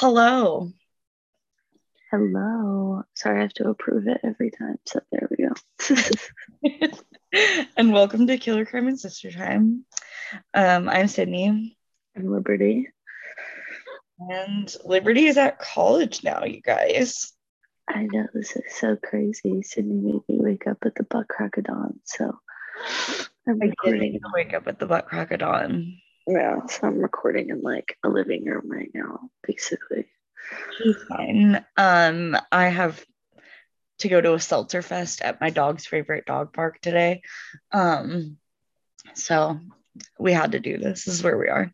Hello. Hello. Sorry, I have to approve it every time. So there we go. and welcome to Killer Crime and Sister Time. Um, I'm Sydney. I'm Liberty. And Liberty is at college now, you guys. I know this is so crazy. Sydney made me wake up at the butt crack of dawn. So I'm recording. Wake up at the butt crack of dawn. Yeah, so I'm recording in like a living room right now, basically. fine. Um, I have to go to a seltzer fest at my dog's favorite dog park today. Um, so we had to do this. This is where we are.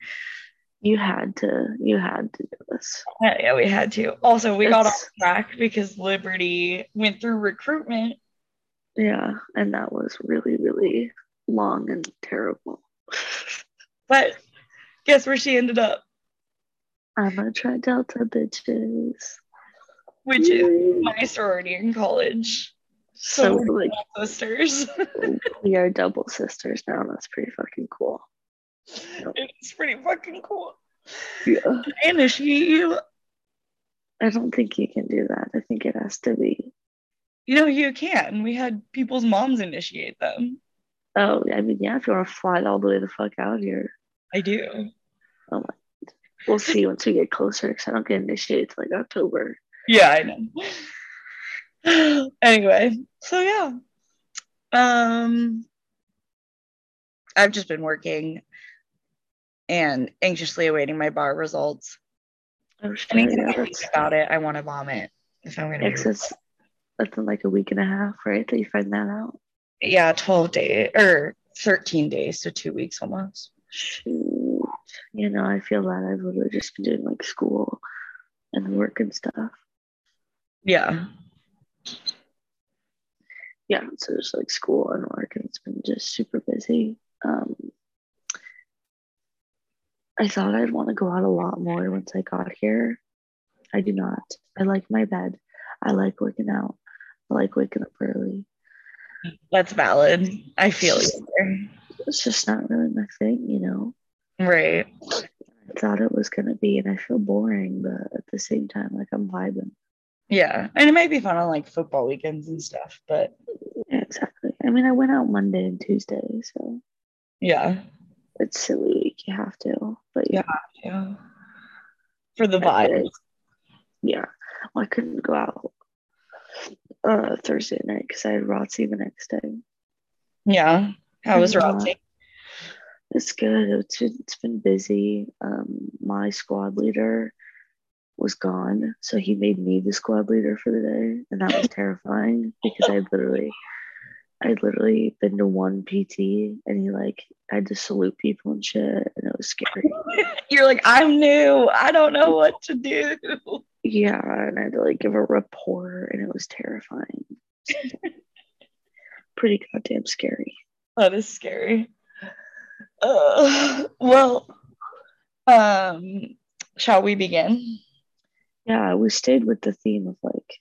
You had to. You had to do this. Yeah, yeah we had to. Also, we it's, got off track because Liberty went through recruitment. Yeah, and that was really, really long and terrible. but guess where she ended up? I'm gonna Tri Delta bitches. Which is my sorority in college. So, so like sisters. we are double sisters now. That's pretty fucking cool. It's pretty fucking cool. Yeah. Initiate you. I don't think you can do that. I think it has to be. You know, you can. We had people's moms initiate them. Oh, I mean, yeah, if you want to fly all the way the fuck out here. I do. We'll see once we get closer because I don't get initiated till like October. Yeah, I know. anyway, so yeah. Um I've just been working and anxiously awaiting my bar results. Oh shit. Anything yeah, about it, I want to vomit. If I'm gonna it's that's in like a week and a half, right? That you find that out. Yeah, 12 days or 13 days, so two weeks almost. Shoot. You know, I feel that I've literally just been doing like school and work and stuff. Yeah. Yeah, so just like school and work, and it's been just super busy. Um, I thought I'd want to go out a lot more once I got here. I do not. I like my bed. I like working out. I like waking up early. That's valid. I feel you. It's just not really my thing, you know. Right. I thought it was gonna be, and I feel boring, but at the same time, like I'm vibing. Yeah, and it might be fun on like football weekends and stuff, but yeah, exactly. I mean, I went out Monday and Tuesday, so yeah, it's silly week. You have to, but yeah, yeah, for the vibes. Yeah, well, I couldn't go out uh, Thursday night because I had ROTC the next day. Yeah. How was ROTC? It's good. It's been, it's been busy. Um, my squad leader was gone, so he made me the squad leader for the day, and that was terrifying because I literally, I literally been to one PT, and he like I had to salute people and shit, and it was scary. You're like, I'm new. I don't know what to do. Yeah, and I had to like give a report, and it was terrifying. Pretty goddamn scary. That is scary. Uh, well, um, shall we begin? Yeah, we stayed with the theme of like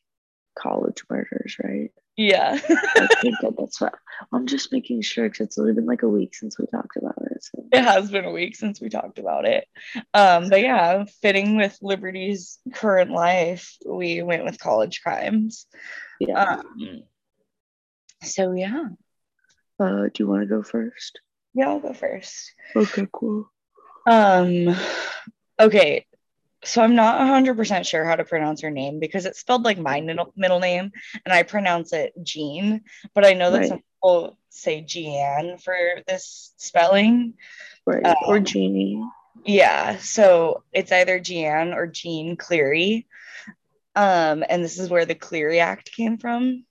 college murders, right? Yeah. I think that that's what I'm just making sure because it's only been like a week since we talked about it. So. It has been a week since we talked about it. Um, but yeah, fitting with Liberty's current life, we went with college crimes. Yeah. Um, so yeah. Uh, do you want to go first? Yeah, I'll go first. Okay, cool. Um, okay, so I'm not 100% sure how to pronounce her name because it's spelled like my middle name and I pronounce it Jean, but I know that right. some people say Jeanne for this spelling. Right. Um, or Jeannie. Yeah. So it's either Jeanne or Jean Clery. Um, and this is where the Clery Act came from.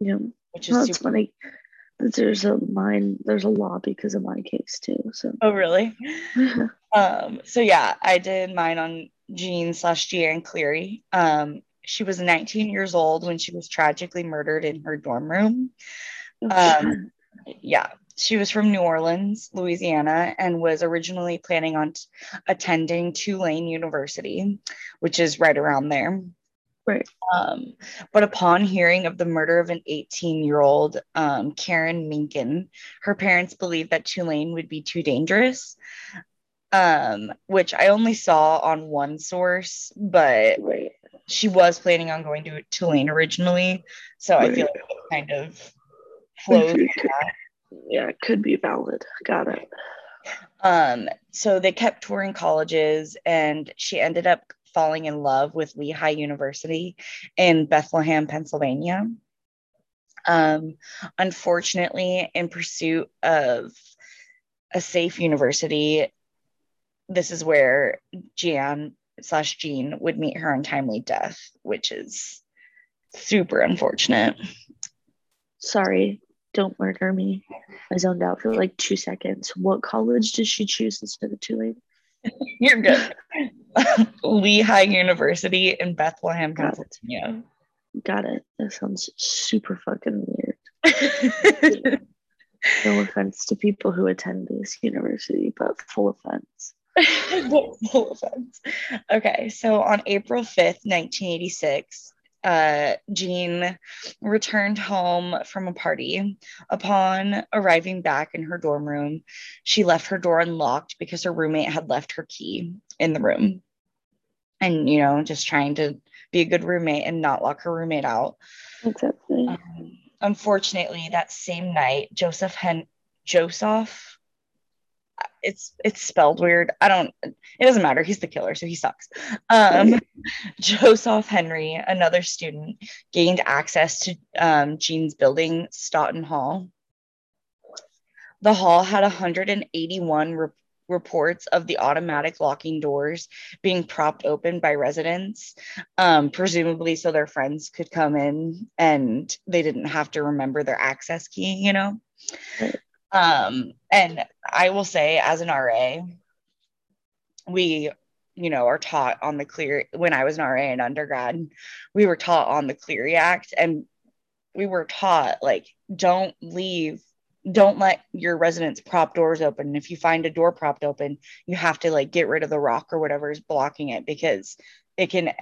Yeah. Which is well, super- funny. There's a mine, there's a law because of my case too. So Oh really? um, so yeah, I did mine on Jean slash Jeanne Clery. Um, she was 19 years old when she was tragically murdered in her dorm room. Um, yeah, she was from New Orleans, Louisiana, and was originally planning on t- attending Tulane University, which is right around there. Right. Um, but upon hearing of the murder of an 18 year old um, Karen Minkin, her parents believed that Tulane would be too dangerous um, which I only saw on one source, but Right. she was planning on going to Tulane originally. So I feel like it kind of flows. Yeah, it could be valid. Got it. Um, so they kept touring colleges, and she ended up falling in love with Lehigh University in Bethlehem, Pennsylvania. Um, unfortunately, in pursuit of a safe university, this is where Jan slash Jean would meet her untimely death, which is super unfortunate. Sorry, don't murder me. I zoned out for like two seconds. What college did she choose instead of Tulane? You're good. Lehigh University in Bethlehem, Got it. Pennsylvania. Got it. That sounds super fucking weird. No offense to people who attend this university, but full offense. Full offense. Okay, so on April 5th, 1986, uh, Jean returned home from a party. Upon arriving back in her dorm room, she left her door unlocked because her roommate had left her key in the room. And, you know, just trying to be a good roommate and not lock her roommate out. Exactly. Um, unfortunately, that same night, Joseph Hen Joseph, it's it's spelled weird. I don't. It doesn't matter. He's the killer, so he sucks. Um, Joseph Henry, another student, gained access to um, Jean's building, Stoughton Hall. The hall had 181 re- reports of the automatic locking doors being propped open by residents, um, presumably so their friends could come in and they didn't have to remember their access key, you know? Um, and I will say, as an RA, we, you know, are taught on the clear when I was an RA in undergrad, we were taught on the Clery Act and we were taught like don't leave don't let your residents prop doors open. If you find a door propped open, you have to like get rid of the rock or whatever is blocking it because it can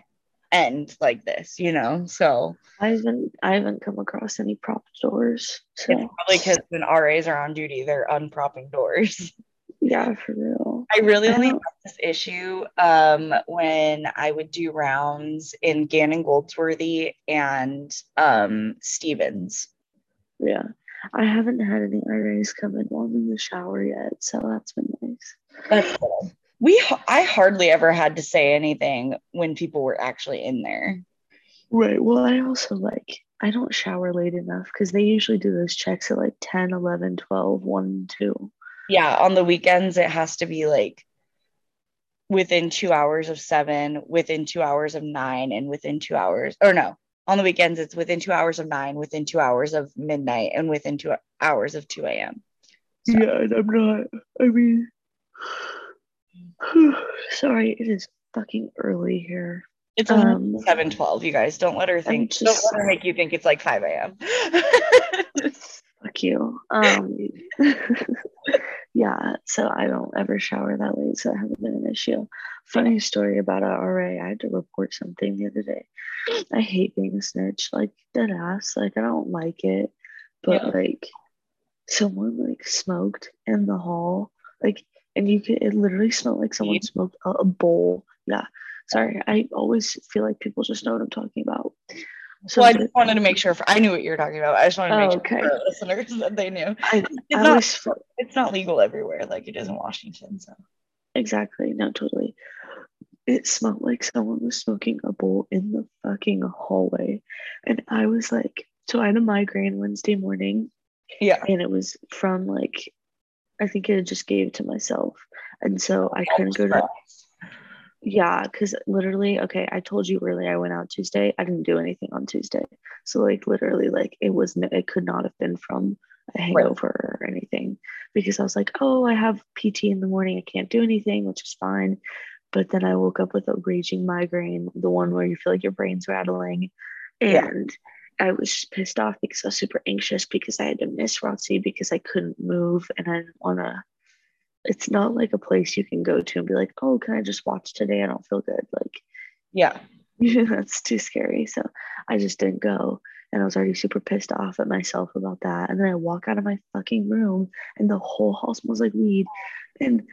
end like this, you know? So I haven't I haven't come across any prop doors. it's probably because when RAs are on duty, they're unpropping doors. yeah, for real. I really only had this issue um, when I would do rounds in Gannon Goldsworthy and um, Stevens. Yeah. I haven't had any RAs come in while I'm in the shower yet, so that's been nice. That's cool. We I hardly ever had to say anything when people were actually in there. Right. Well, I also like I don't shower late enough because they usually do those checks at like 10, 11, 12, 1, 2. Yeah, on the weekends it has to be like within two hours of seven, within two hours of nine, and within two hours or no, on the weekends it's within two hours of nine, within two hours of midnight, and within two hours of 2 a.m. So- Yeah, and I'm not. I mean, sorry, it is fucking early here. It's Um, seven twelve, you guys. Don't let her think just- don't let her make you think it's like 5 a.m. fuck you. Um, yeah, so I don't ever shower that late, so that hasn't been an issue. Funny story about a RA. I had to report something the other day. I hate being a snitch, like dead ass. Like I don't like it, but Yeah. like someone like smoked in the hall, like, and you could. It literally smelled like someone smoked a, a bowl. Yeah. Sorry, I always feel like people just know what I'm talking about. So well, I just wanted to make sure for, I knew what you were talking about. I just wanted to make Oh, sure okay. for listeners that they knew. I, It's I not, feel, it's not legal everywhere like it is in Washington. So Exactly. No, totally. It smelled like someone was smoking a bowl in the fucking hallway. And I was like, so I had a migraine Wednesday morning, yeah. and it was from like, I think I just gave it to myself. And so I couldn't go to, yeah, because literally, okay, I told you earlier I went out Tuesday. I didn't do anything on Tuesday. So, like, literally, like, it was, it could not have been from a hangover or anything because I was like, oh, I have PT in the morning. I can't do anything, which is fine. But then I woke up with a raging migraine, the one where you feel like your brain's rattling. Yeah. And I was pissed off because I was super anxious because I had to miss ROTC because I couldn't move and I didn't want to. It's not like a place you can go to and be like, oh, can I just watch today? I don't feel good. Like, Yeah. that's too scary. So I just didn't go. And I was already super pissed off at myself about that. And then I walk out of my fucking room and the whole hall smells like weed. And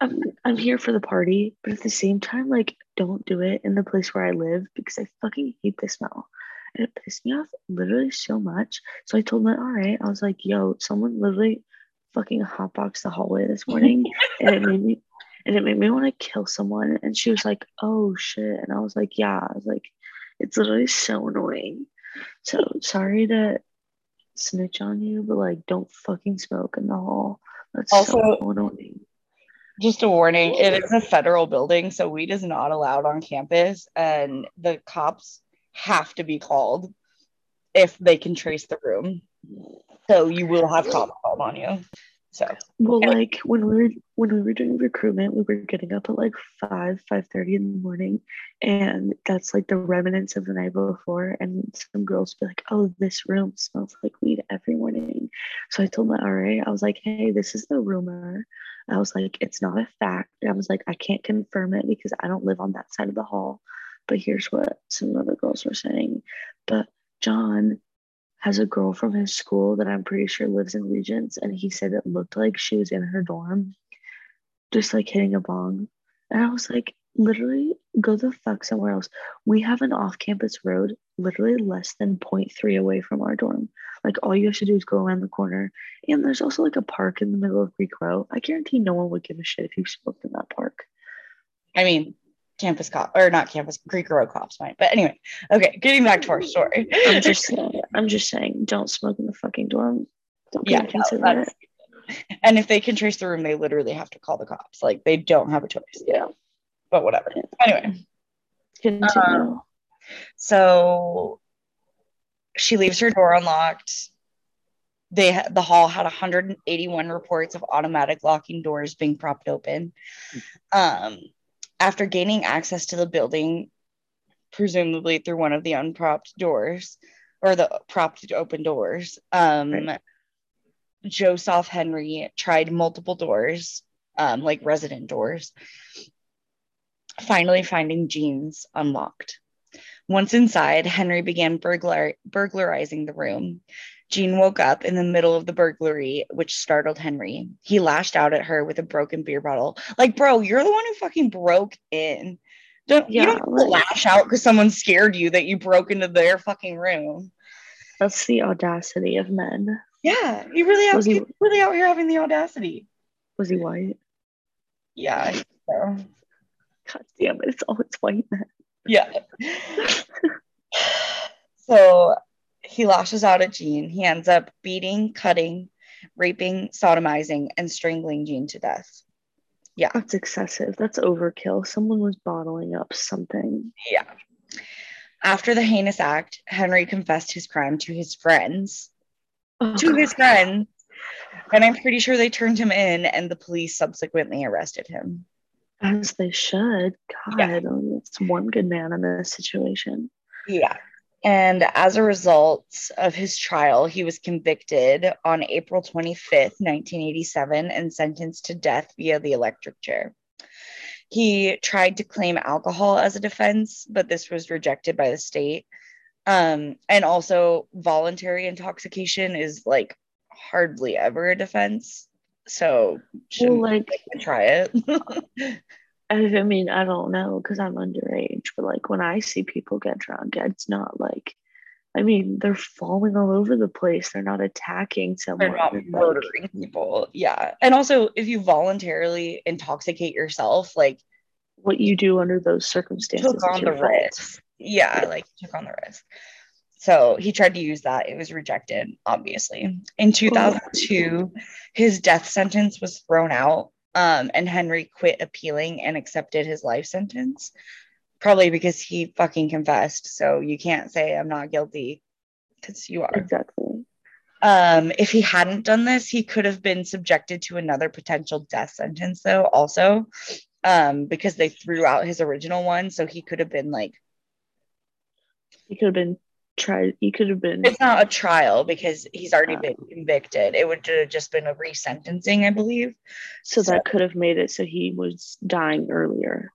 I'm I'm here for the party, but at the same time, like, don't do it in the place where I live because I fucking hate the smell. And it pissed me off literally so much. So I told my RA, I was like, yo, someone literally fucking hotboxed the hallway this morning and it made me and it made me want to kill someone. And she was like, oh shit. And I was like, yeah. I was like, it's literally so annoying. So sorry to snitch on you, but like don't fucking smoke in the hall. That's also so annoying. Just a warning, it is a federal building, so weed is not allowed on campus, and the cops have to be called if they can trace the room. So you will have cops called on you. So well, like when we were when we were doing recruitment, we were getting up at like five five thirty in the morning, and that's like the remnants of the night before. And some girls be like, "Oh, this room smells like weed every morning." So I told my RA, I was like, "Hey, this is the rumor." I was like, "It's not a fact." I was like, "I can't confirm it because I don't live on that side of the hall." But here's what some other girls were saying. But John has a girl from his school that I'm pretty sure lives in Regents, and he said it looked like she was in her dorm, just like hitting a bong. And I was like, literally, go the fuck somewhere else. We have an off campus road literally less than 0.3 away from our dorm. Like, all you have to do is go around the corner. And there's also like a park in the middle of Greek Row. I guarantee no one would give a shit if you smoked in that park. I mean, campus cop or not campus Greek Row cops might. But anyway, okay, getting back to our story. I'm just saying, I'm just saying, don't smoke in the fucking dorm. Don't yeah, no, and if they can trace the room, they literally have to call the cops. Like they don't have a choice. Yeah. But whatever. Anyway. Um, so she leaves her door unlocked. They the hall had 181 reports of automatic locking doors being propped open. Um, after gaining access to the building, presumably through one of the unpropped doors or the propped open doors, um, right. Joseph Henry tried multiple doors, um, like resident doors, finally finding Jean's unlocked. Once inside, Henry began burglar- burglarizing the room. Jean woke up in the middle of the burglary, which startled Henry. He lashed out at her with a broken beer bottle. Like, bro, you're the one who fucking broke in. Don't yeah, you don't like, lash out because someone scared you that you broke into their fucking room. That's the audacity of men. Yeah, he really out, he, really out here having the audacity. Was he white? Yeah, so. God damn it! It's always white men. Yeah. so he lashes out at Jean. He ends up beating, cutting, raping, sodomizing, and strangling Jean to death. Yeah. That's excessive. That's overkill. Someone was bottling up something. Yeah. After the heinous act, Henry confessed his crime to his friends. Oh, to God. his friends. And I'm pretty sure they turned him in, and the police subsequently arrested him. As they should. God, yeah. it's one good man in this situation. Yeah. And as a result of his trial, he was convicted on April 25th, 1987, and sentenced to death via the electric chair. He tried to claim alcohol as a defense, but this was rejected by the state. Um, and also, voluntary intoxication is like hardly ever a defense. So, well, like, try it. I mean, I don't know because I'm underage, but like when I see people get drunk, it's not like, I mean, they're falling all over the place. They're not attacking someone. They're not murdering like, people. Yeah. And also, if you voluntarily intoxicate yourself, like what you do under those circumstances, took on the risk. Yeah, yeah, like took on the risk. So he tried to use that. It was rejected, obviously. In 2002, oh. his death sentence was thrown out um, and Henry quit appealing and accepted his life sentence, probably because he fucking confessed. So you can't say I'm not guilty because you are. Exactly. Um, if he hadn't done this, he could have been subjected to another potential death sentence, though, also, um, because they threw out his original one. So he could have been like, he could have been tried he could have been it's not a trial because he's already been convicted. It would have just been a resentencing i believe. So, so that could have made it so he was dying earlier.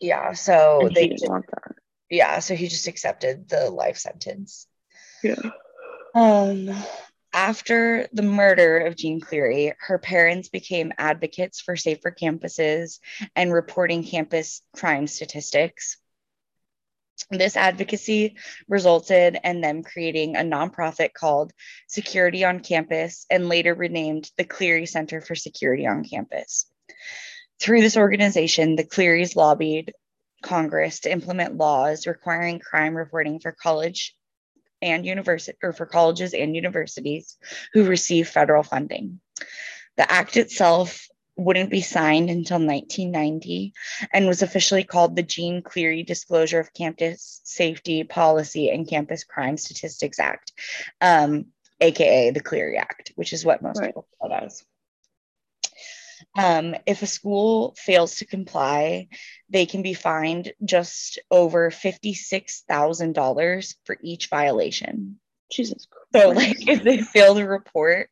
Yeah so and they didn't want that. Yeah so he just accepted the life sentence. Yeah. Um after the murder of Jean Clery, her parents became advocates for safer campuses and reporting campus crime statistics. This advocacy resulted in them creating a nonprofit called Security on Campus and later renamed the Clery Center for Security on Campus. Through this organization, the Clerys lobbied Congress to implement laws requiring crime reporting for college and university or for colleges and universities who receive federal funding. The act itself wouldn't be signed until 1990 and was officially called the Jean Clery Disclosure of Campus Safety Policy and Campus Crime Statistics Act, um, aka the Clery Act, which is what most right. people call it as. Um, if a school fails to comply, they can be fined just over $56,000 for each violation. Jesus Christ. So, like, if they fail to report,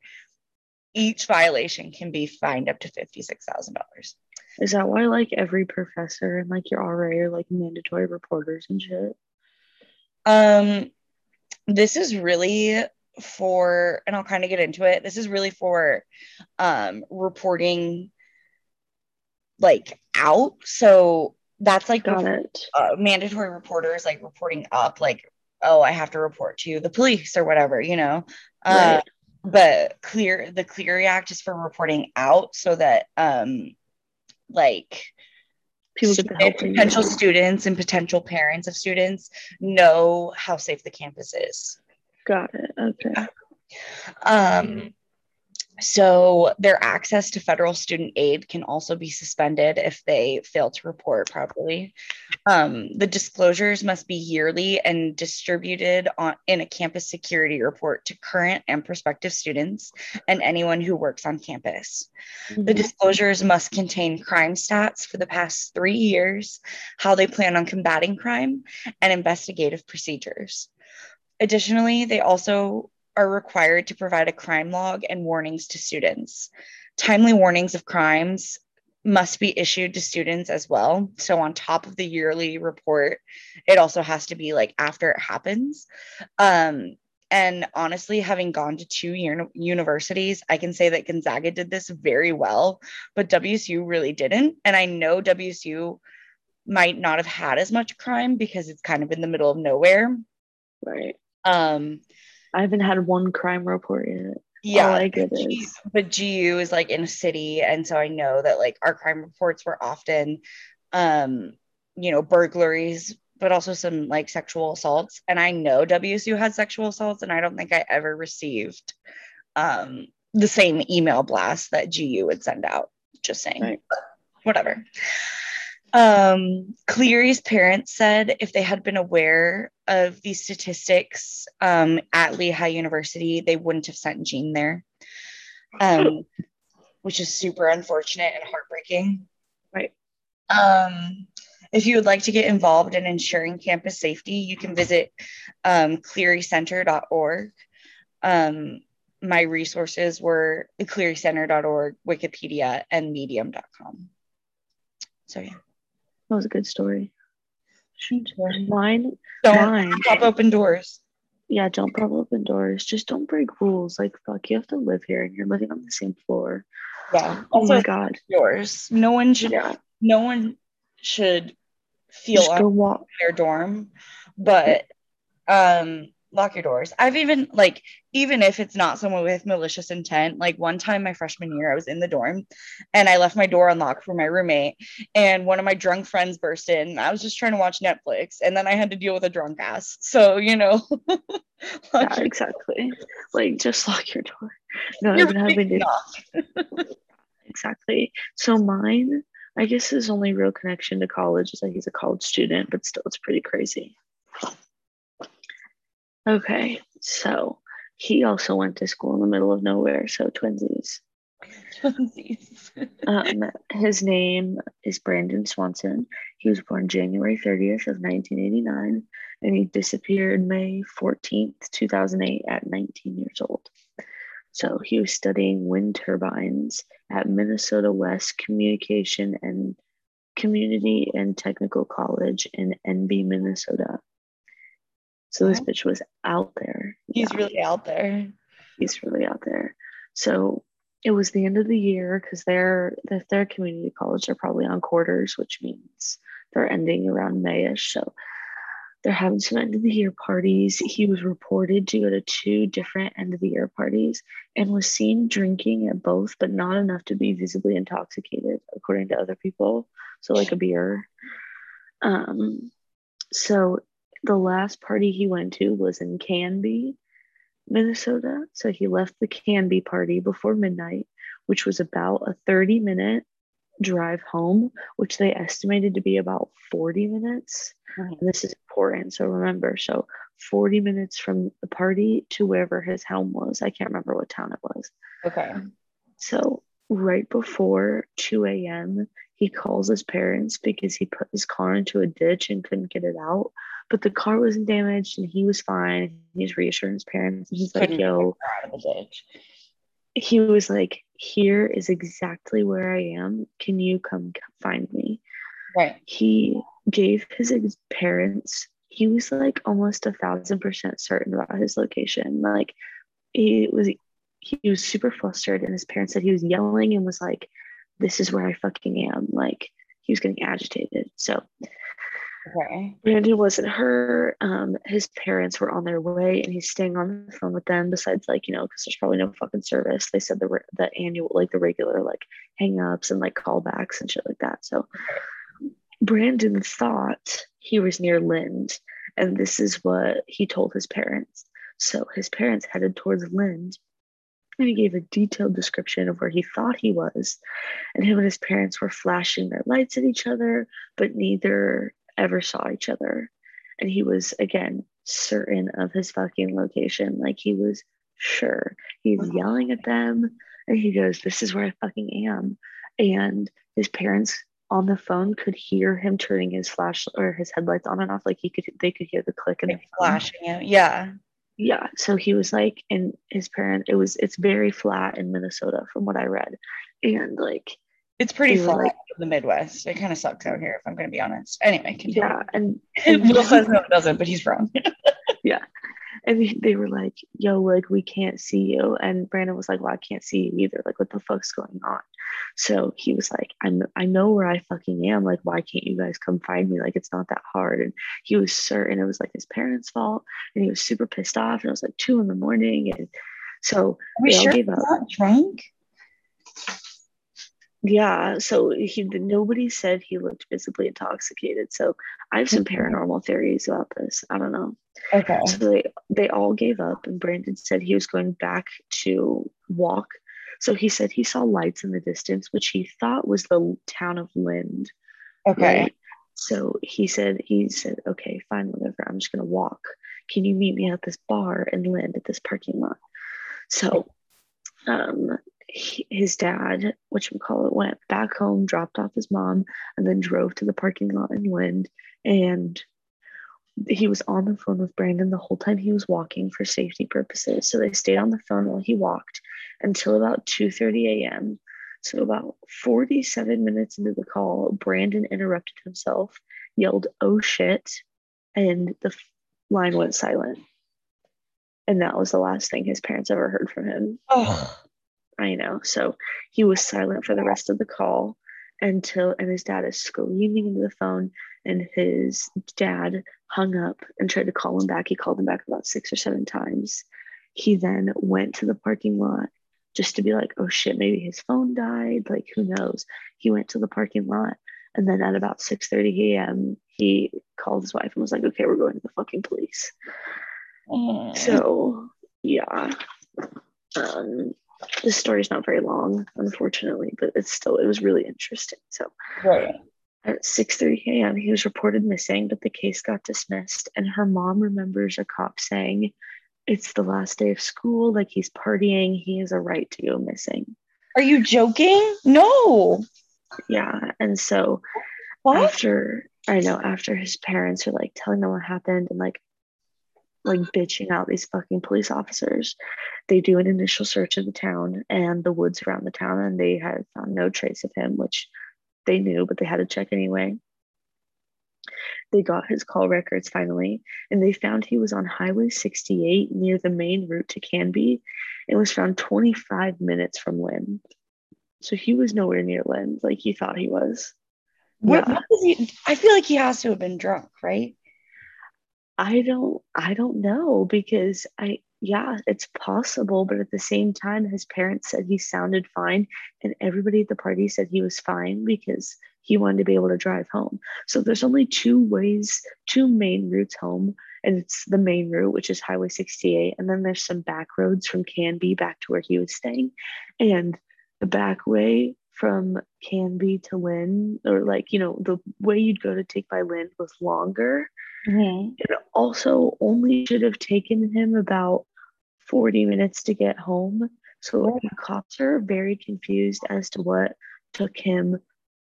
each violation can be fined up to $56,000. Is that why, like, every professor and like your RA are like mandatory reporters and shit? Um, this is really for, and I'll kind of get into it. This is really for um, reporting like out. So that's like. Uh, mandatory reporters like reporting up, like, oh, I have to report to the police or whatever, you know. Uh, right. But clear the Clery Act is for reporting out so that um like people get the help potential students and potential parents of students know how safe the campus is. Got it. Okay. Um so their access to federal student aid can also be suspended if they fail to report properly. Um, the disclosures must be yearly and distributed on, in a campus security report to current and prospective students and anyone who works on campus. Mm-hmm. The disclosures must contain crime stats for the past three years, how they plan on combating crime, and investigative procedures. Additionally, they also are required to provide a crime log and warnings to students. Timely warnings of crimes must be issued to students as well. So, on top of the yearly report, it also has to be like after it happens. Um, and honestly, having gone to two uni- universities, I can say that Gonzaga did this very well, but WSU really didn't. And I know WSU might not have had as much crime because it's kind of in the middle of nowhere. Right. Um, I haven't had one crime report yet. Yeah, All I get is. but GU is like in a city, and so I know that like our crime reports were often, um, you know, burglaries, but also some like sexual assaults. And I know WSU had sexual assaults, and I don't think I ever received um, the same email blast that GU would send out. Just saying, right. whatever. Um, Clery's parents said if they had been aware of these statistics um, at Lehigh University, they wouldn't have sent Jean there, um, which is super unfortunate and heartbreaking. Right. Um, if you would like to get involved in ensuring campus safety, you can visit um, clerycenter.org. Um, my resources were clerycenter.org, Wikipedia, and medium.com. So, yeah. That was a good story. Mine, don't mine. pop open doors. Yeah, don't pop open doors. Just don't break rules. Like fuck, you have to live here, and you're living on the same floor. Yeah. Oh my god. Yours. No one should. Yeah. No one should feel Just walk. their dorm, but um lock your doors. I've even like even if it's not someone with malicious intent, like one time my freshman year I was in the dorm and I left my door unlocked for my roommate and one of my drunk friends burst in. I was just trying to watch Netflix and then I had to deal with a drunk ass. So, you know. yeah, exactly. Like just lock your door. No, You're been having to Exactly. So mine I guess his only real connection to college is that he's a college student, but still it's pretty crazy. Okay, so he also went to school in the middle of nowhere, so twinsies. Twinsies. um, his name is Brandon Swanson. He was born January 30th of 1989, and he disappeared May 14th, 2008, at 19 years old. So he was studying wind turbines at Minnesota West Communication and Community and Technical College in Canby, Minnesota. So this bitch was out there. He's yeah. really out there. he's really out there. So it was the end of the year because they're if they're community college, they're probably on quarters, which means they're ending around Mayish. So they're having some end of the year parties. He was reported to go to two different end of the year parties and was seen drinking at both, but not enough to be visibly intoxicated, according to other people. So, like a beer. Um, so the last party he went to was in Canby, Minnesota. So he left the Canby party before midnight, which was about a 30 minute drive home, which they estimated to be about 40 minutes. Mm-hmm. And this is important. So remember, so 40 minutes from the party to wherever his home was. I can't remember what town it was. Okay. So right before 2 a.m., he calls his parents because he put his car into a ditch and couldn't get it out. But the car wasn't damaged and he was fine. He's reassuring his parents. He's couldn't like, yo, he was like, here is exactly where I am. Can you come find me? Right. He gave his parents, he was like almost a thousand percent certain about his location. Like he was he was super flustered and his parents said he was yelling and was like, This is where I fucking am. Like he was getting agitated. So Okay. Brandon wasn't her. Um, his parents were on their way, and he's staying on the phone with them. Besides, like you know, because there's probably no fucking service. They said the the annual, like the regular, like hangups and like callbacks and shit like that. So Brandon thought he was near Lynd, and this is what he told his parents. So his parents headed towards Lynd, and he gave a detailed description of where he thought he was. And him and his parents were flashing their lights at each other, but neither ever saw each other. And he was, again, certain of his fucking location. Like he was sure. He's uh-huh. yelling at them and he goes, This is where I fucking am. And his parents on the phone could hear him turning his flash or his headlights on and off. Like he could, they could hear the click and like flashing it. Yeah. Yeah. So he was like, and his parent, it was, it's very flat in Minnesota from what I read. And like, it's pretty far like, the Midwest. It kind of sucks out here, if I'm going to be honest. Anyway, continue. yeah, and, and Will says no, it doesn't, but he's wrong. yeah, and they were like, "Yo, like we can't see you," and Brandon was like, "Well, I can't see you either. Like, what the fuck's going on?" So he was like, "I'm, I know where I fucking am. Like, why can't you guys come find me? Like, it's not that hard." And he was certain it was like his parents' fault, and he was super pissed off. And it was like two in the morning, and so Are we sure gave up. Not drunk yeah so he nobody said he looked visibly intoxicated so i have some paranormal theories about this i don't know. Okay. So they they all gave up and brandon said he was going back to walk. So he said he saw lights in the distance which he thought was the town of Lynd okay. right? so he said he said okay fine whatever i'm just going to walk. Can you meet me at this bar in Lynd at this parking lot? So um his dad, which we call it, went back home, dropped off his mom, and then drove to the parking lot in Lynd. And he was on the phone with Brandon the whole time he was walking for safety purposes. So they stayed on the phone while he walked until about 2:30 a.m. So about 47 minutes into the call, Brandon interrupted himself, yelled, "Oh shit," and the line went silent. And that was the last thing his parents ever heard from him. Oh. I know. So he was silent for the rest of the call until, and his dad is screaming into the phone, and his dad hung up and tried to call him back. He called him back about six or seven times. He then went to the parking lot just to be like, oh shit, maybe his phone died. Like, who knows? He went to the parking lot. And then at about 6 30 a.m., he called his wife and was like, okay, we're going to the fucking police. Mm. So, yeah. Um, the story's not very long, unfortunately, but it's still it was really interesting. So right. At 6:30 a.m., he was reported missing, but the case got dismissed. And her mom remembers a cop saying, "It's the last day of school. Like he's partying. He has a right to go missing." Are you joking? No. Yeah, and so what? after I know after his parents are like telling them what happened and like like bitching out these fucking police officers. They do an initial search of the town and the woods around the town, and they had found no trace of him, which they knew, but they had to check anyway. they got his call records finally, and they found he was on Highway 68 near the main route to Canby and was found 25 minutes from Lynd. So he was nowhere near Lynd like he thought he was. What, yeah. what was he? I feel like he has to have been drunk, right? I don't I don't know because I yeah, it's possible, but at the same time his parents said he sounded fine and everybody at the party said he was fine because he wanted to be able to drive home. So there's only two ways, two main routes home, and it's the main route, which is Highway 68, and then there's some back roads from Canby back to where he was staying. And the back way from Canby to Lynd, or like, you know, the way you'd go to take by Lynd was longer. Mm-hmm. It also only should have taken him about 40 minutes to get home. So the cops are very confused as to what took him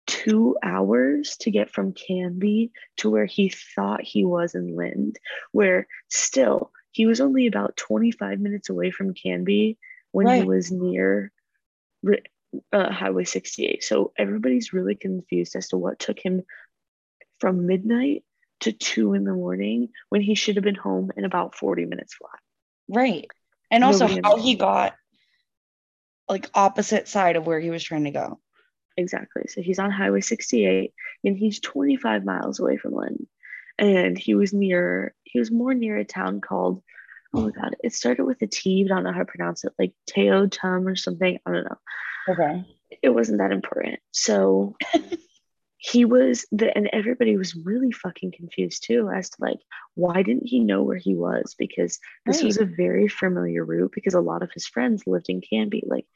two hours to get from Canby to where he thought he was in Lynd, where still he was only about 25 minutes away from Canby when right. he was near uh, Highway 68. So everybody's really confused as to what took him from midnight to two in the morning when he should have been home in about 40 minutes flat. Right. And also Nobody how he got like opposite side of where he was trying to go. Exactly. So he's on Highway 68 and he's 25 miles away from Lynd. And he was near, he was more near a town called, oh my God, it started with a T, but I don't know how to pronounce it, like Teo Tum or something. I don't know. Okay. It wasn't that important. So he was the and everybody was really fucking confused too as to like why didn't he know where he was? Because this right. was a very familiar route because a lot of his friends lived in Canby. Like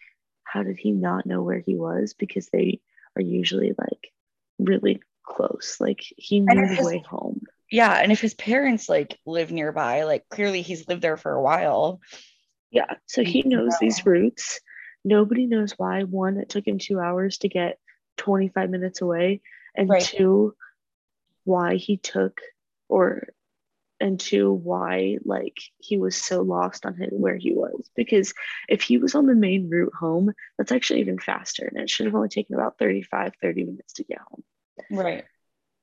how did he not know where he was? Because they are usually like really close. Like he knew his, the way home. Yeah and if his parents like live nearby like clearly he's lived there for a while. Yeah so he knows these routes. Nobody knows why. One it took him two hours to get 25 minutes away and right. two why he took or and two why like he was so lost on his, where he was. Because if he was on the main route home that's actually even faster and it should have only taken about 35 30 minutes to get home. Right.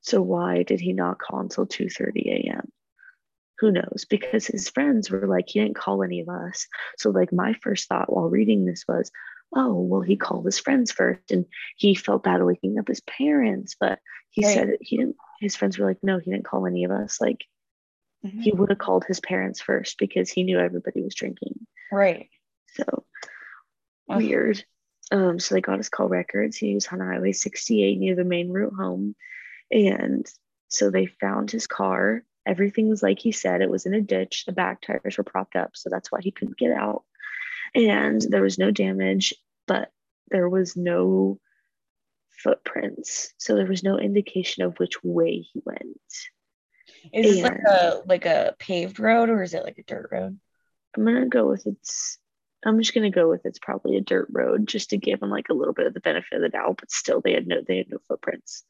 So why did he not call until 2 30 a.m who knows? Because his friends were like he didn't call any of us. So like my first thought while reading this was oh, well, he called his friends first and he felt bad waking up his parents. But he right. said he didn't, his friends were like, no, he didn't call any of us. Like, mm-hmm. he would have called his parents first because he knew everybody was drinking. Right. So weird. Um, so they got his call records. He was on Highway 68 near the main route home. And so they found his car. Everything was like he said, it was in a ditch. The back tires were propped up. So that's why he couldn't get out and there was no damage, but there was no footprints. So there was no indication of which way he went. Is and it like a like a paved road or is it like a dirt road? I'm gonna go with it's I'm just gonna go with it's probably a dirt road just to give them like a little bit of the benefit of the doubt, but still they had no they had no footprints.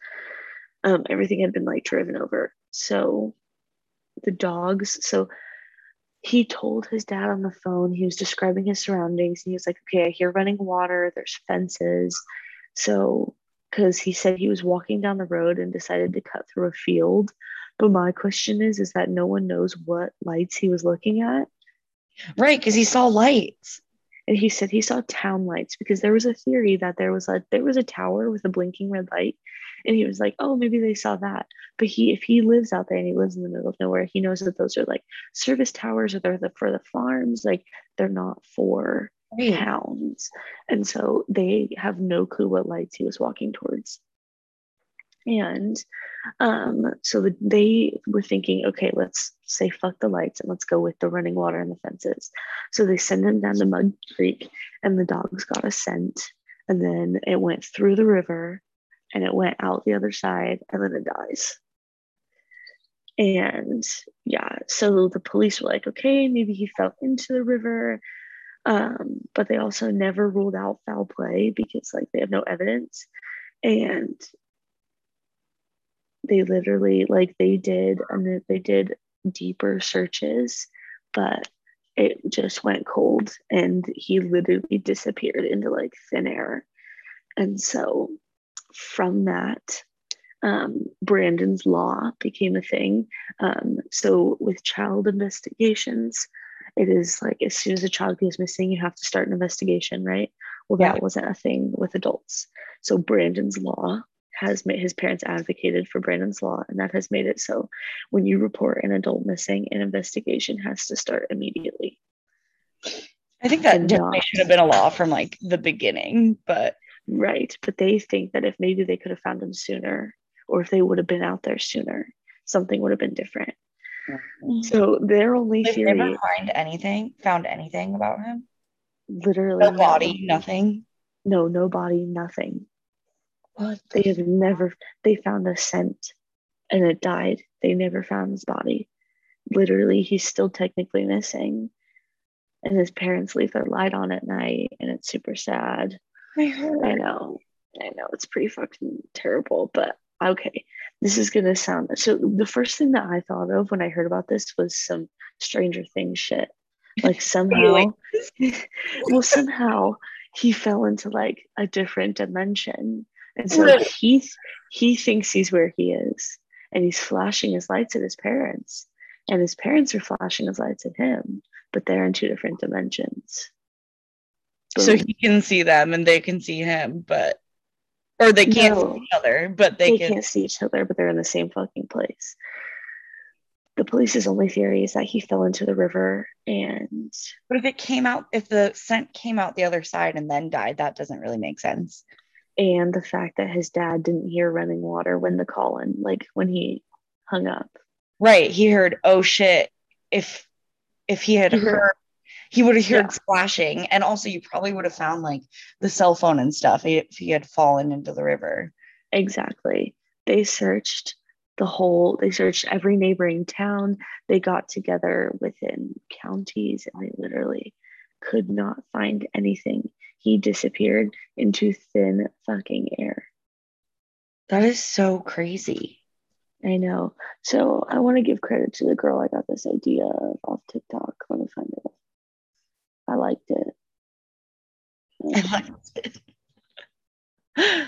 Um, everything had been like driven over. So the dogs, so he told his dad on the phone, he was describing his surroundings. And he was like, okay, I hear running water, there's fences. So, because he said he was walking down the road and decided to cut through a field. But my question is, is that no one knows what lights he was looking at? Right, because he saw lights and he said he saw town lights because there was a theory that there was a there was a tower with a blinking red light. And he was like oh maybe they saw that. But he if he lives out there and he lives in the middle of nowhere he knows that those are like service towers or they're the, for the farms like they're not for right. towns. And so they have no clue what lights he was walking towards and um, so they were thinking, okay, let's say fuck the lights and let's go with the running water and the fences. So they send him down to Mud Creek, and the dogs got a scent. And then it went through the river and it went out the other side, and then it dies. And yeah, so the police were like, okay, maybe he fell into the river. Um, but they also never ruled out foul play because like they have no evidence. And they literally like they did and they did deeper searches but it just went cold and he literally disappeared into like thin air and so from that um, Brandon's Law became a thing. Um, so with child investigations, it is like as soon as a child goes missing, you have to start an investigation, right? Well, that yeah. wasn't a thing with adults. So Brandon's Law has made his parents advocated for Brandon's Law, and that has made it so when you report an adult missing, an investigation has to start immediately. I think that definitely not, should have been a law from like the beginning, but right. But they think that if maybe they could have found him sooner, or if they would have been out there sooner, something would have been different. Mm-hmm. So their only They've theory. Never find anything. Found anything about him? Literally, no body, nothing. No, no body, nothing. What? They have never. They found a scent, and it died. They never found his body. Literally, he's still technically missing, and his parents leave their light on at night, and it's super sad. I, I know. I know it's pretty fucking terrible, but okay, this is gonna sound so. The first thing that I thought of when I heard about this was some Stranger Things shit. Like somehow, well, somehow he fell into like a different dimension, and so he he thinks he's where he is, and he's flashing his lights at his parents, and his parents are flashing his lights at him, but they're in two different dimensions. Boom. So he can see them and they can see him, but or they can't no, see each other, but they, they can... not see each other, but they're in the same fucking place. The police's only theory is that he fell into the river and. But if it came out, if the scent came out the other side and then died, that doesn't really make sense. And the fact that his dad didn't hear running water when the call in, like when he hung up. Right. He heard, oh shit. If if he had heard he would have heard yeah. splashing and also you probably would have found like the cell phone and stuff if he had fallen into the river exactly they searched the whole they searched every neighboring town they got together within counties and they literally could not find anything he disappeared into thin fucking air that is so crazy I know. So I want to give credit to the girl I got this idea of off TikTok. Let me find it. I liked it. I liked it.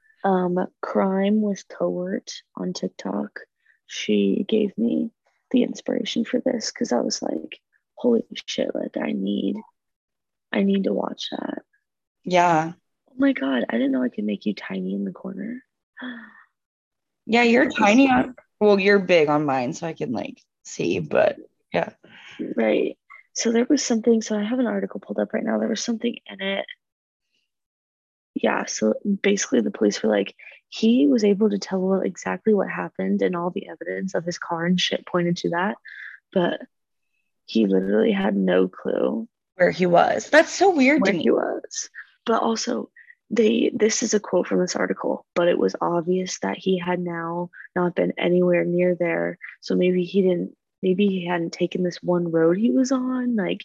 um, crime with cohort on TikTok. She gave me the inspiration for this because I was like, holy shit, like I need I need to watch that. Yeah. Oh my god, I didn't know I could make you tiny in the corner. yeah, you're tiny on well, you're big on mine, so I can like see, but yeah. Right so there was something so i have an article pulled up right now there was something in it yeah so basically the police were like he was able to tell exactly what happened and all the evidence of his car and shit pointed to that but he literally had no clue where he was. That's so weird where he was. But also they this is a quote from this article but it was obvious that he had now not been anywhere near there. So maybe he didn't maybe he hadn't taken this one road he was on. Like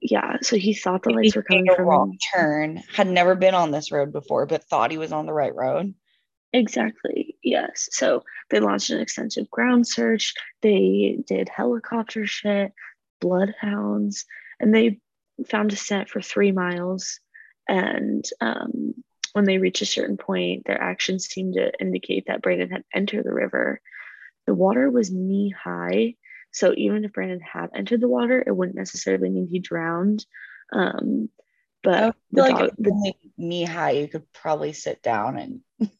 yeah so he thought the maybe lights were coming from wrong turn had never been on this road before but thought he was on the right road. Exactly yes. So they launched an extensive ground search. They did helicopter shit bloodhounds and they found a scent for three miles and um, when they reached a certain point their actions seemed to indicate that brandon had entered the river the water was knee high. So even if Brandon had entered the water, it wouldn't necessarily mean he drowned. Um, but the like dog, the, knee high, you could probably sit down and it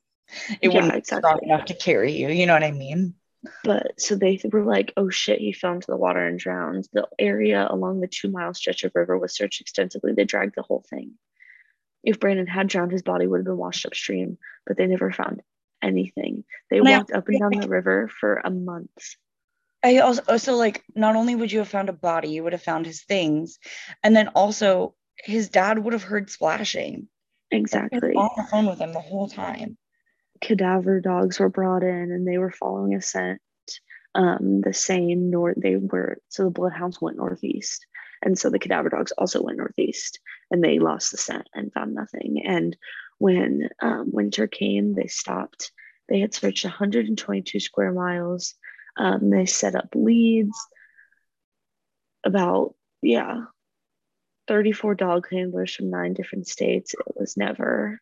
yeah, wouldn't be strong enough to carry you. You know what I mean? But so they were like, oh shit, he fell into the water and drowned. The area along the two mile stretch of river was searched extensively. They dragged the whole thing. If Brandon had drowned, his body would have been washed upstream, but they never found anything. They walked up and down the river for a month. I also, oh, also like not only would you have found a body, you would have found his things, and then also his dad would have heard splashing. Exactly. On the phone with him the whole time. Cadaver dogs were brought in, and they were following a scent. Um, the same north. They were so the bloodhounds went northeast, and so the cadaver dogs also went northeast, and they lost the scent and found nothing. And when um, winter came, they stopped. They had searched 122 square miles. Um, they set up leads. About, yeah, 34 dog handlers from nine different states. It was never,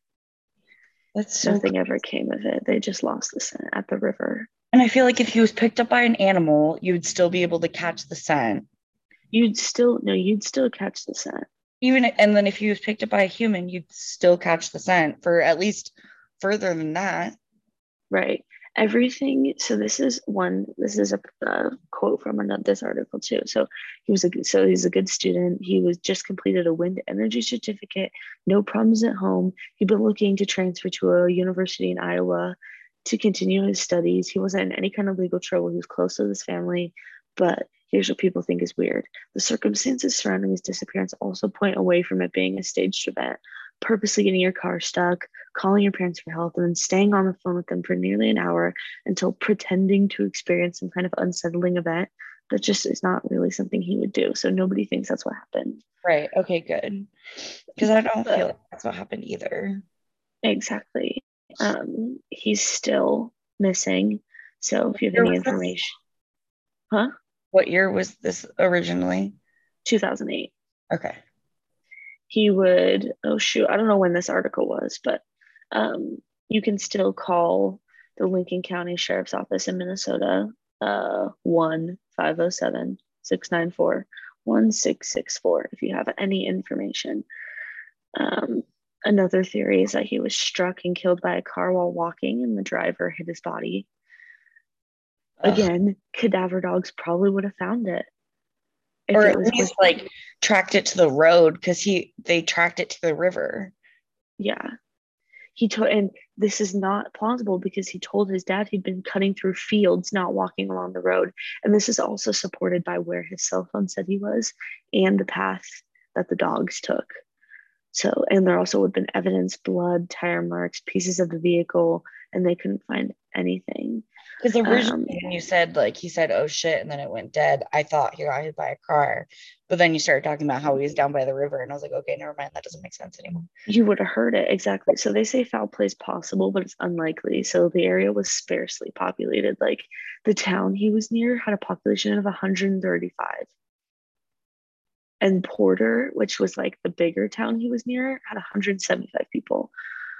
That's so Nothing ever came of it. They just lost the scent at the river. And I feel like if he was picked up by an animal, you'd still be able to catch the scent. You'd still no, you'd still catch the scent. Even and then if he was picked up by a human, you'd still catch the scent for at least further than that. Right. Everything. So this is one. This is a, a quote from another this article too. So he was a so he's a good student. He was just completed a wind energy certificate. No problems at home. He'd been looking to transfer to a university in Iowa to continue his studies. He wasn't in any kind of legal trouble. He was close to his family, but here's what people think is weird. The circumstances surrounding his disappearance also point away from it being a staged event. Purposely getting your car stuck, calling your parents for help, and then staying on the phone with them for nearly an hour until pretending to experience some kind of unsettling event that just is not really something he would do. So nobody thinks that's what happened. Right. Okay, good. Because I don't feel like that's what happened either. Exactly. Um, he's still missing. So if you have any information, huh? What year was this originally? 2008. Okay. He would, oh shoot, I don't know when this article was, but um, you can still call the Lincoln County Sheriff's Office in Minnesota, uh, 1 507 694 1664 if you have any information. Um, another theory is that he was struck and killed by a car while walking and the driver hit his body. Again, cadaver dogs probably would have found it. If or at least like tracked it to the road because he they tracked it to the river. Yeah. He told, and this is not plausible because he told his dad he'd been cutting through fields, not walking along the road. And this is also supported by where his cell phone said he was and the path that the dogs took. So, and there also would have been evidence, blood, tire marks, pieces of the vehicle, and they couldn't find anything. Because originally Um, when you said like he said, "Oh shit," and then it went dead, I thought he got hit by a car. But then you started talking about how he was down by the river, and I was like, okay, never mind. That doesn't make sense anymore. You would have heard it exactly. So they say foul play is possible, but it's unlikely. So the area was sparsely populated. Like the town he was near had a population of 135. And Porter, which was like the bigger town he was near, had 175 people.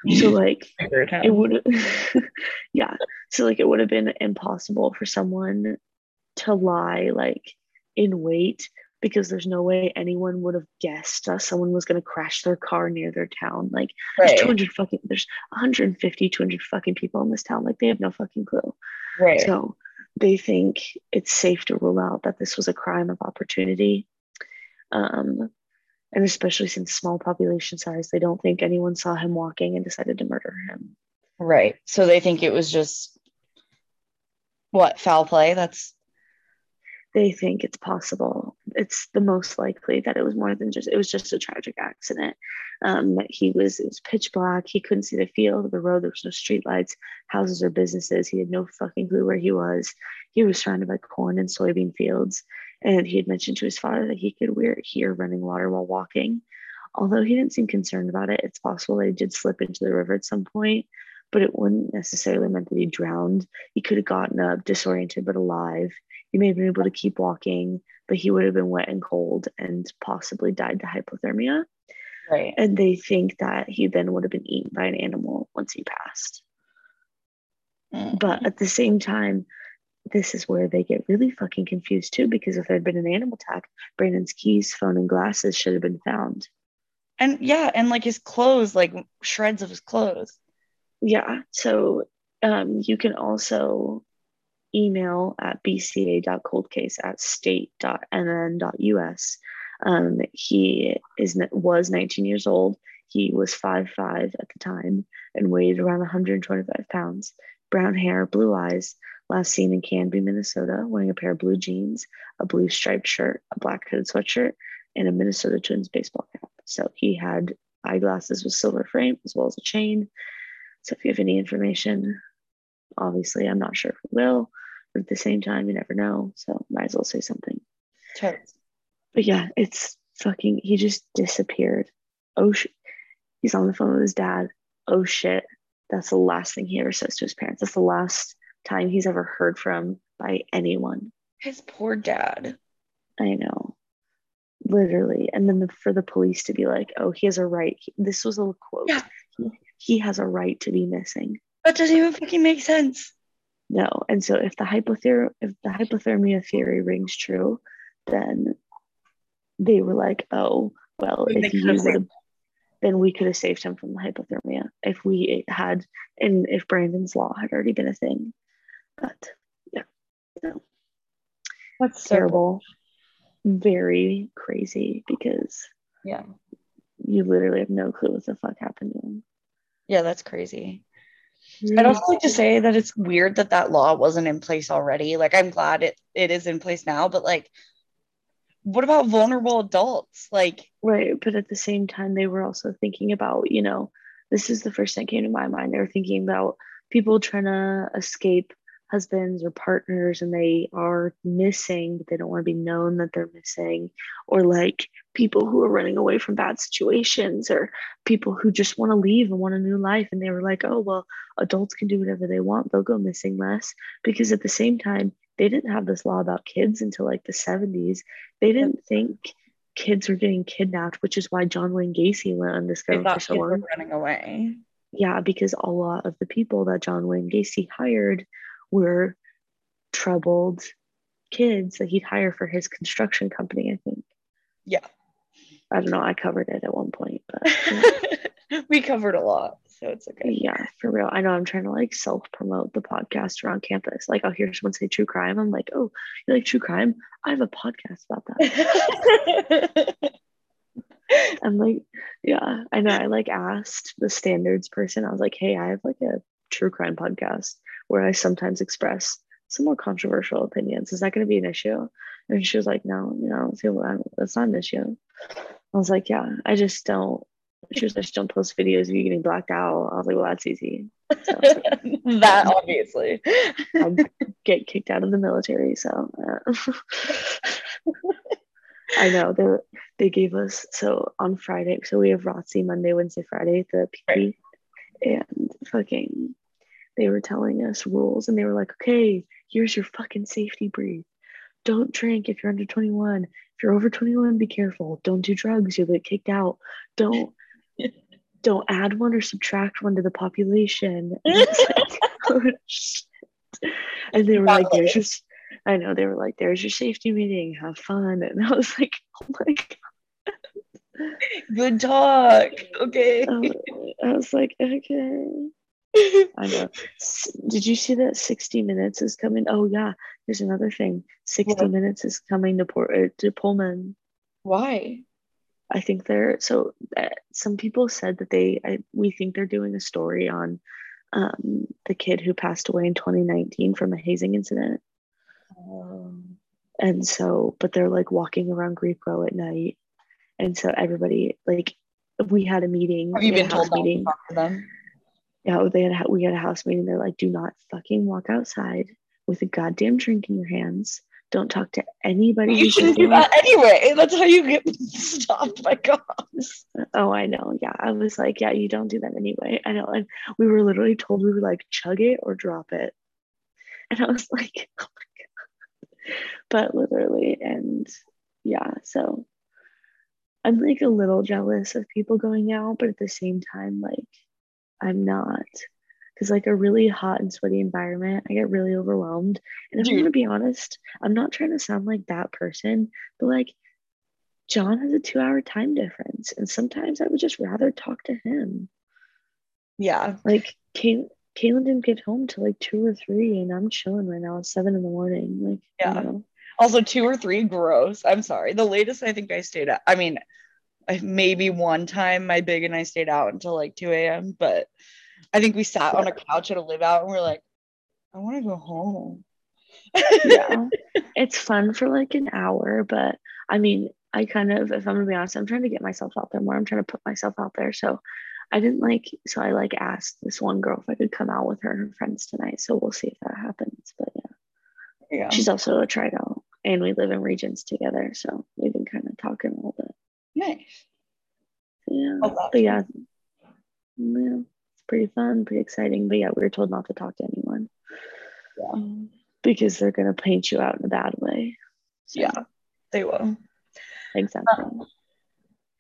So like it would yeah. So like it would have been impossible for someone to lie like in wait because there's no way anyone would have guessed that someone was going to crash their car near their town. Like there's 200 fucking there's 150 200 fucking people in this town like they have no fucking clue right. so they think it's safe to rule out that this was a crime of opportunity um and especially since small population size they don't think anyone saw him walking and decided to murder him. Right. So they think it was just what foul play? That's they think it's possible. It's the most likely that it was more than just it was just a tragic accident. Um he was it was pitch black. He couldn't see the field the road. There was no street lights houses or businesses. He had no fucking clue where he was. He was surrounded by corn and soybean fields and he had mentioned to his father that he could wear, hear running water while walking although he didn't seem concerned about it it's possible that he did slip into the river at some point but it wouldn't necessarily meant that he drowned he could have gotten up disoriented but alive he may have been able to keep walking, but he would have been wet and cold and possibly died to hypothermia. right. And they think that he then would have been eaten by an animal once he passed. Mm. But at the same time, this is where they get really fucking confused too, because if there had been an animal attack, Brandon's keys, phone, and glasses should have been found. and yeah, and like his clothes, like shreds of his clothes. Yeah. So um, you can also email at bca.coldcase at state.mn.us. Um, he is was 19 years old. He was 5'5 at the time and weighed around 125 pounds. Brown hair, blue eyes. Last seen in Canby, Minnesota, wearing a pair of blue jeans, a blue striped shirt, a black hooded sweatshirt, and a Minnesota Twins baseball cap. So he had eyeglasses with silver frame as well as a chain. So if you have any information, obviously I'm not sure if we will, but at the same time, you never know. So might as well say something. Totes. But yeah, it's fucking, he just disappeared. Oh shit. He's on the phone with his dad. Oh shit. That's the last thing he ever says to his parents. That's the last time he's ever heard from by anyone. His poor dad. I know. Literally. And then the, for the police to be like, oh, he has a right. This was a quote. Yeah. He, he has a right to be missing. That doesn't even fucking make sense. No. And so if the hypothermia if the hypothermia theory rings true, then they were like, oh, well, if you would have then we could have saved him from the hypothermia if we had and if Brandon's law had already been a thing. But yeah, no. That's terrible. Very crazy because yeah, you literally have no clue what the fuck happened to him. Yeah, that's crazy. I'd also like to say that it's weird that that law wasn't in place already. Like, I'm glad it, it is in place now, but like, what about vulnerable adults? Like, right. But at the same time, they were also thinking about, you know, this is the first thing that came to my mind. They were thinking about people trying to escape husbands or partners and they are missing, but they don't want to be known that they're missing, or like people who are running away from bad situations, or people who just want to leave and want a new life. And they were like, oh, well, adults can do whatever they want, they'll go missing less. Because at the same time, they didn't have this law about kids until like the 70s. They didn't think kids were getting kidnapped, which is why John Wayne Gacy went undiscovered for so long. Running away. Yeah, because a lot of the people that John Wayne Gacy hired were troubled kids that he'd hire for his construction company, I think. Yeah. I don't know. I covered it at one point, but yeah. we covered a lot, so it's okay. Yeah, for real. I know I'm trying to like self promote the podcast around campus. Like, I'll hear someone say true crime. I'm like, oh, you like true crime? I have a podcast about that. I'm like, yeah, I know. I like asked the standards person. I was like, hey, I have like a true crime podcast where I sometimes express some more controversial opinions. Is that going to be an issue? And she was like, no, you know, that's not an issue. I was like, yeah, I just don't. She was like, just don't post videos of you getting blacked out. I was like, well, that's easy. So, that obviously. I get kicked out of the military, so. Uh, I know they they gave us so on Friday. So we have ROTC Monday, Wednesday, Friday the PP, right. and fucking they were telling us rules and they were like, okay, here's your fucking safety brief. Don't drink if you're under 21. If you're over 21, be careful. Don't do drugs, you'll get kicked out. Don't don't add one or subtract one to the population. And, like, oh, and they were like, there's your I know they were like, there's your safety meeting, have fun. And I was like, oh my god. Good talk. Okay. Um, I was like, okay. I know. Did you see that 60 Minutes is coming? Oh yeah, there's another thing. 60 what? Minutes is coming to Port uh, to Pullman. Why? I think they're so. Uh, some people said that they. I, we think they're doing a story on um, the kid who passed away in 2019 from a hazing incident. Um, and so, but they're like walking around Greek Row at night, and so everybody like we had a meeting. Have you been told meeting. to talk to them? Yeah, oh, they had we had a house meeting. They're like, do not fucking walk outside with a goddamn drink in your hands. Don't talk to anybody. You shouldn't do that anyway. That's how you get stopped by cops. Oh, I know. Yeah, I was like, yeah, you don't do that anyway. I know. And we were literally told we were like, chug it or drop it. And I was like, oh my god. But literally, and yeah, so I'm like a little jealous of people going out, but at the same time, like I'm not. Because like a really hot and sweaty environment, I get really overwhelmed. And if Dude. I'm gonna be honest, I'm not trying to sound like that person, but like John has a two hour time difference. And sometimes I would just rather talk to him. Yeah. Like Kay- Kaylin didn't get home till like two or three, and I'm chilling right now at seven in the morning. Like, yeah. You know. Also, two or three, gross. I'm sorry. The latest I think I stayed at, I mean, maybe one time my big and I stayed out until like 2 a.m. But I think we sat on a couch at a live out and we're like, I want to go home. yeah. It's fun for like an hour, but I mean, I kind of, if I'm gonna be honest, I'm trying to get myself out there more. I'm trying to put myself out there. So I didn't like, so I like asked this one girl if I could come out with her and her friends tonight. So we'll see if that happens. But yeah. Yeah. She's also a out and we live in regions together. So we've been kind of talking a little bit. Nice. Yeah. But yeah. Yeah. It's pretty fun, pretty exciting. But yeah, we were told not to talk to anyone. Yeah. Because they're gonna paint you out in a bad way. So, yeah, they will. Exactly. Um,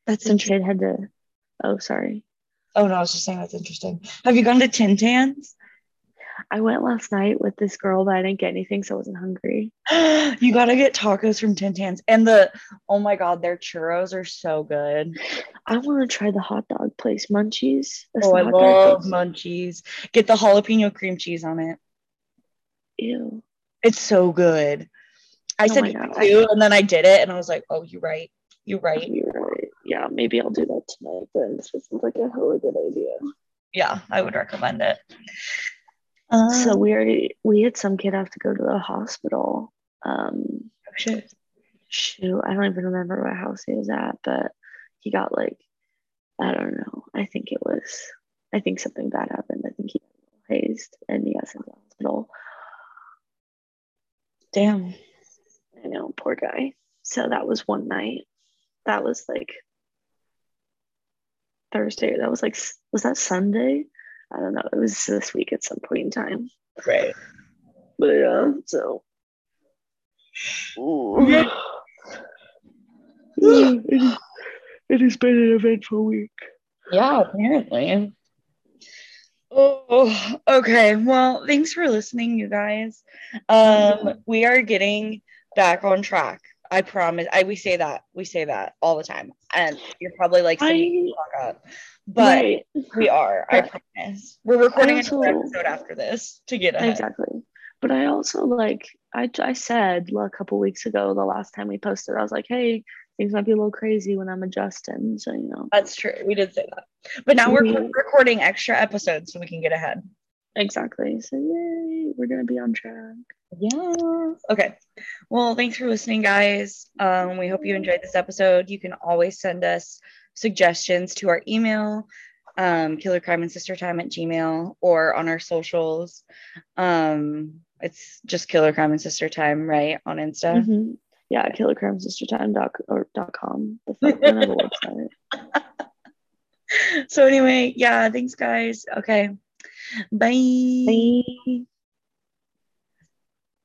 that's some kid had to oh sorry. Oh no, I was just saying that's interesting. Have you gone to Tin Tans? I went last night with this girl, but I didn't get anything, so I wasn't hungry. you gotta get tacos from Tin Tans. And the oh my god, their churros are so good. I want to try the hot dog place, Munchies. That's oh, I love munchies. Get the jalapeno cream cheese on it. Ew. It's so good. I Oh said too, and then I did it, and I was like, "Oh, you're right. You're right. You're right. Yeah, maybe I'll do that tonight. Then this seems like a hella good idea. Yeah, I would recommend it." Um, so we already we had some kid have to go to the hospital. Um, oh, shit. shoot, I don't even remember what house he was at, but he got like, I don't know. I think it was, I think something bad happened. I think he got hazed and he got sent to the hospital. Damn. I know, poor guy. So that was one night. That was like Thursday. That was like, was that Sunday? I don't know. It was this week at some point in time. Right. But yeah, so. Yeah. it, is, it has been an eventful week. Yeah, apparently. Oh, okay. Well, thanks for listening, you guys. Um, we are getting back on track. I promise. I we say that. We say that all the time. And you're probably like I, up. But right, we are, I promise. We're recording I another episode after this to get ahead. exactly. But I also like, I, I said a couple weeks ago, the last time we posted, I was like, hey, things might be a little crazy when I'm adjusting. So, you know, That's true. We did say that. But now we're We- recording extra episodes so we can get ahead. Exactly. So, yay, we're going to be on track. Yeah. Okay. Well, thanks for listening, guys. Um, we hope you enjoyed this episode. You can always send us suggestions to our email, um, killer crime and sister time at gmail, or on our socials. Um, it's just killer crime and sister time, right? On Insta. Mhm. Yeah, killercrimesistertime dot or dot com. The website. So, anyway, yeah, thanks, guys. Okay. Bye. Bye.